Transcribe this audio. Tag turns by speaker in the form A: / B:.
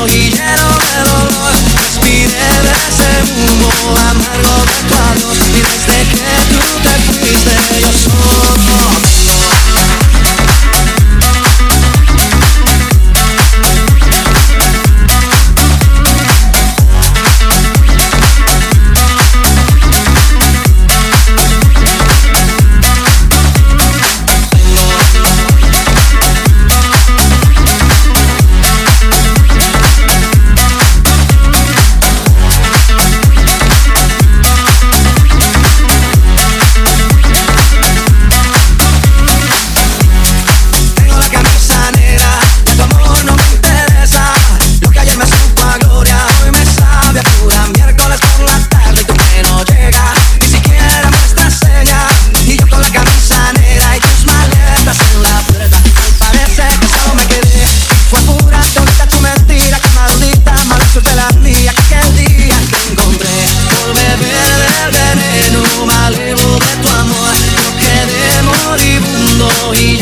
A: Oh, he had a yo me alejo de tu amor, yo quedé moribundo y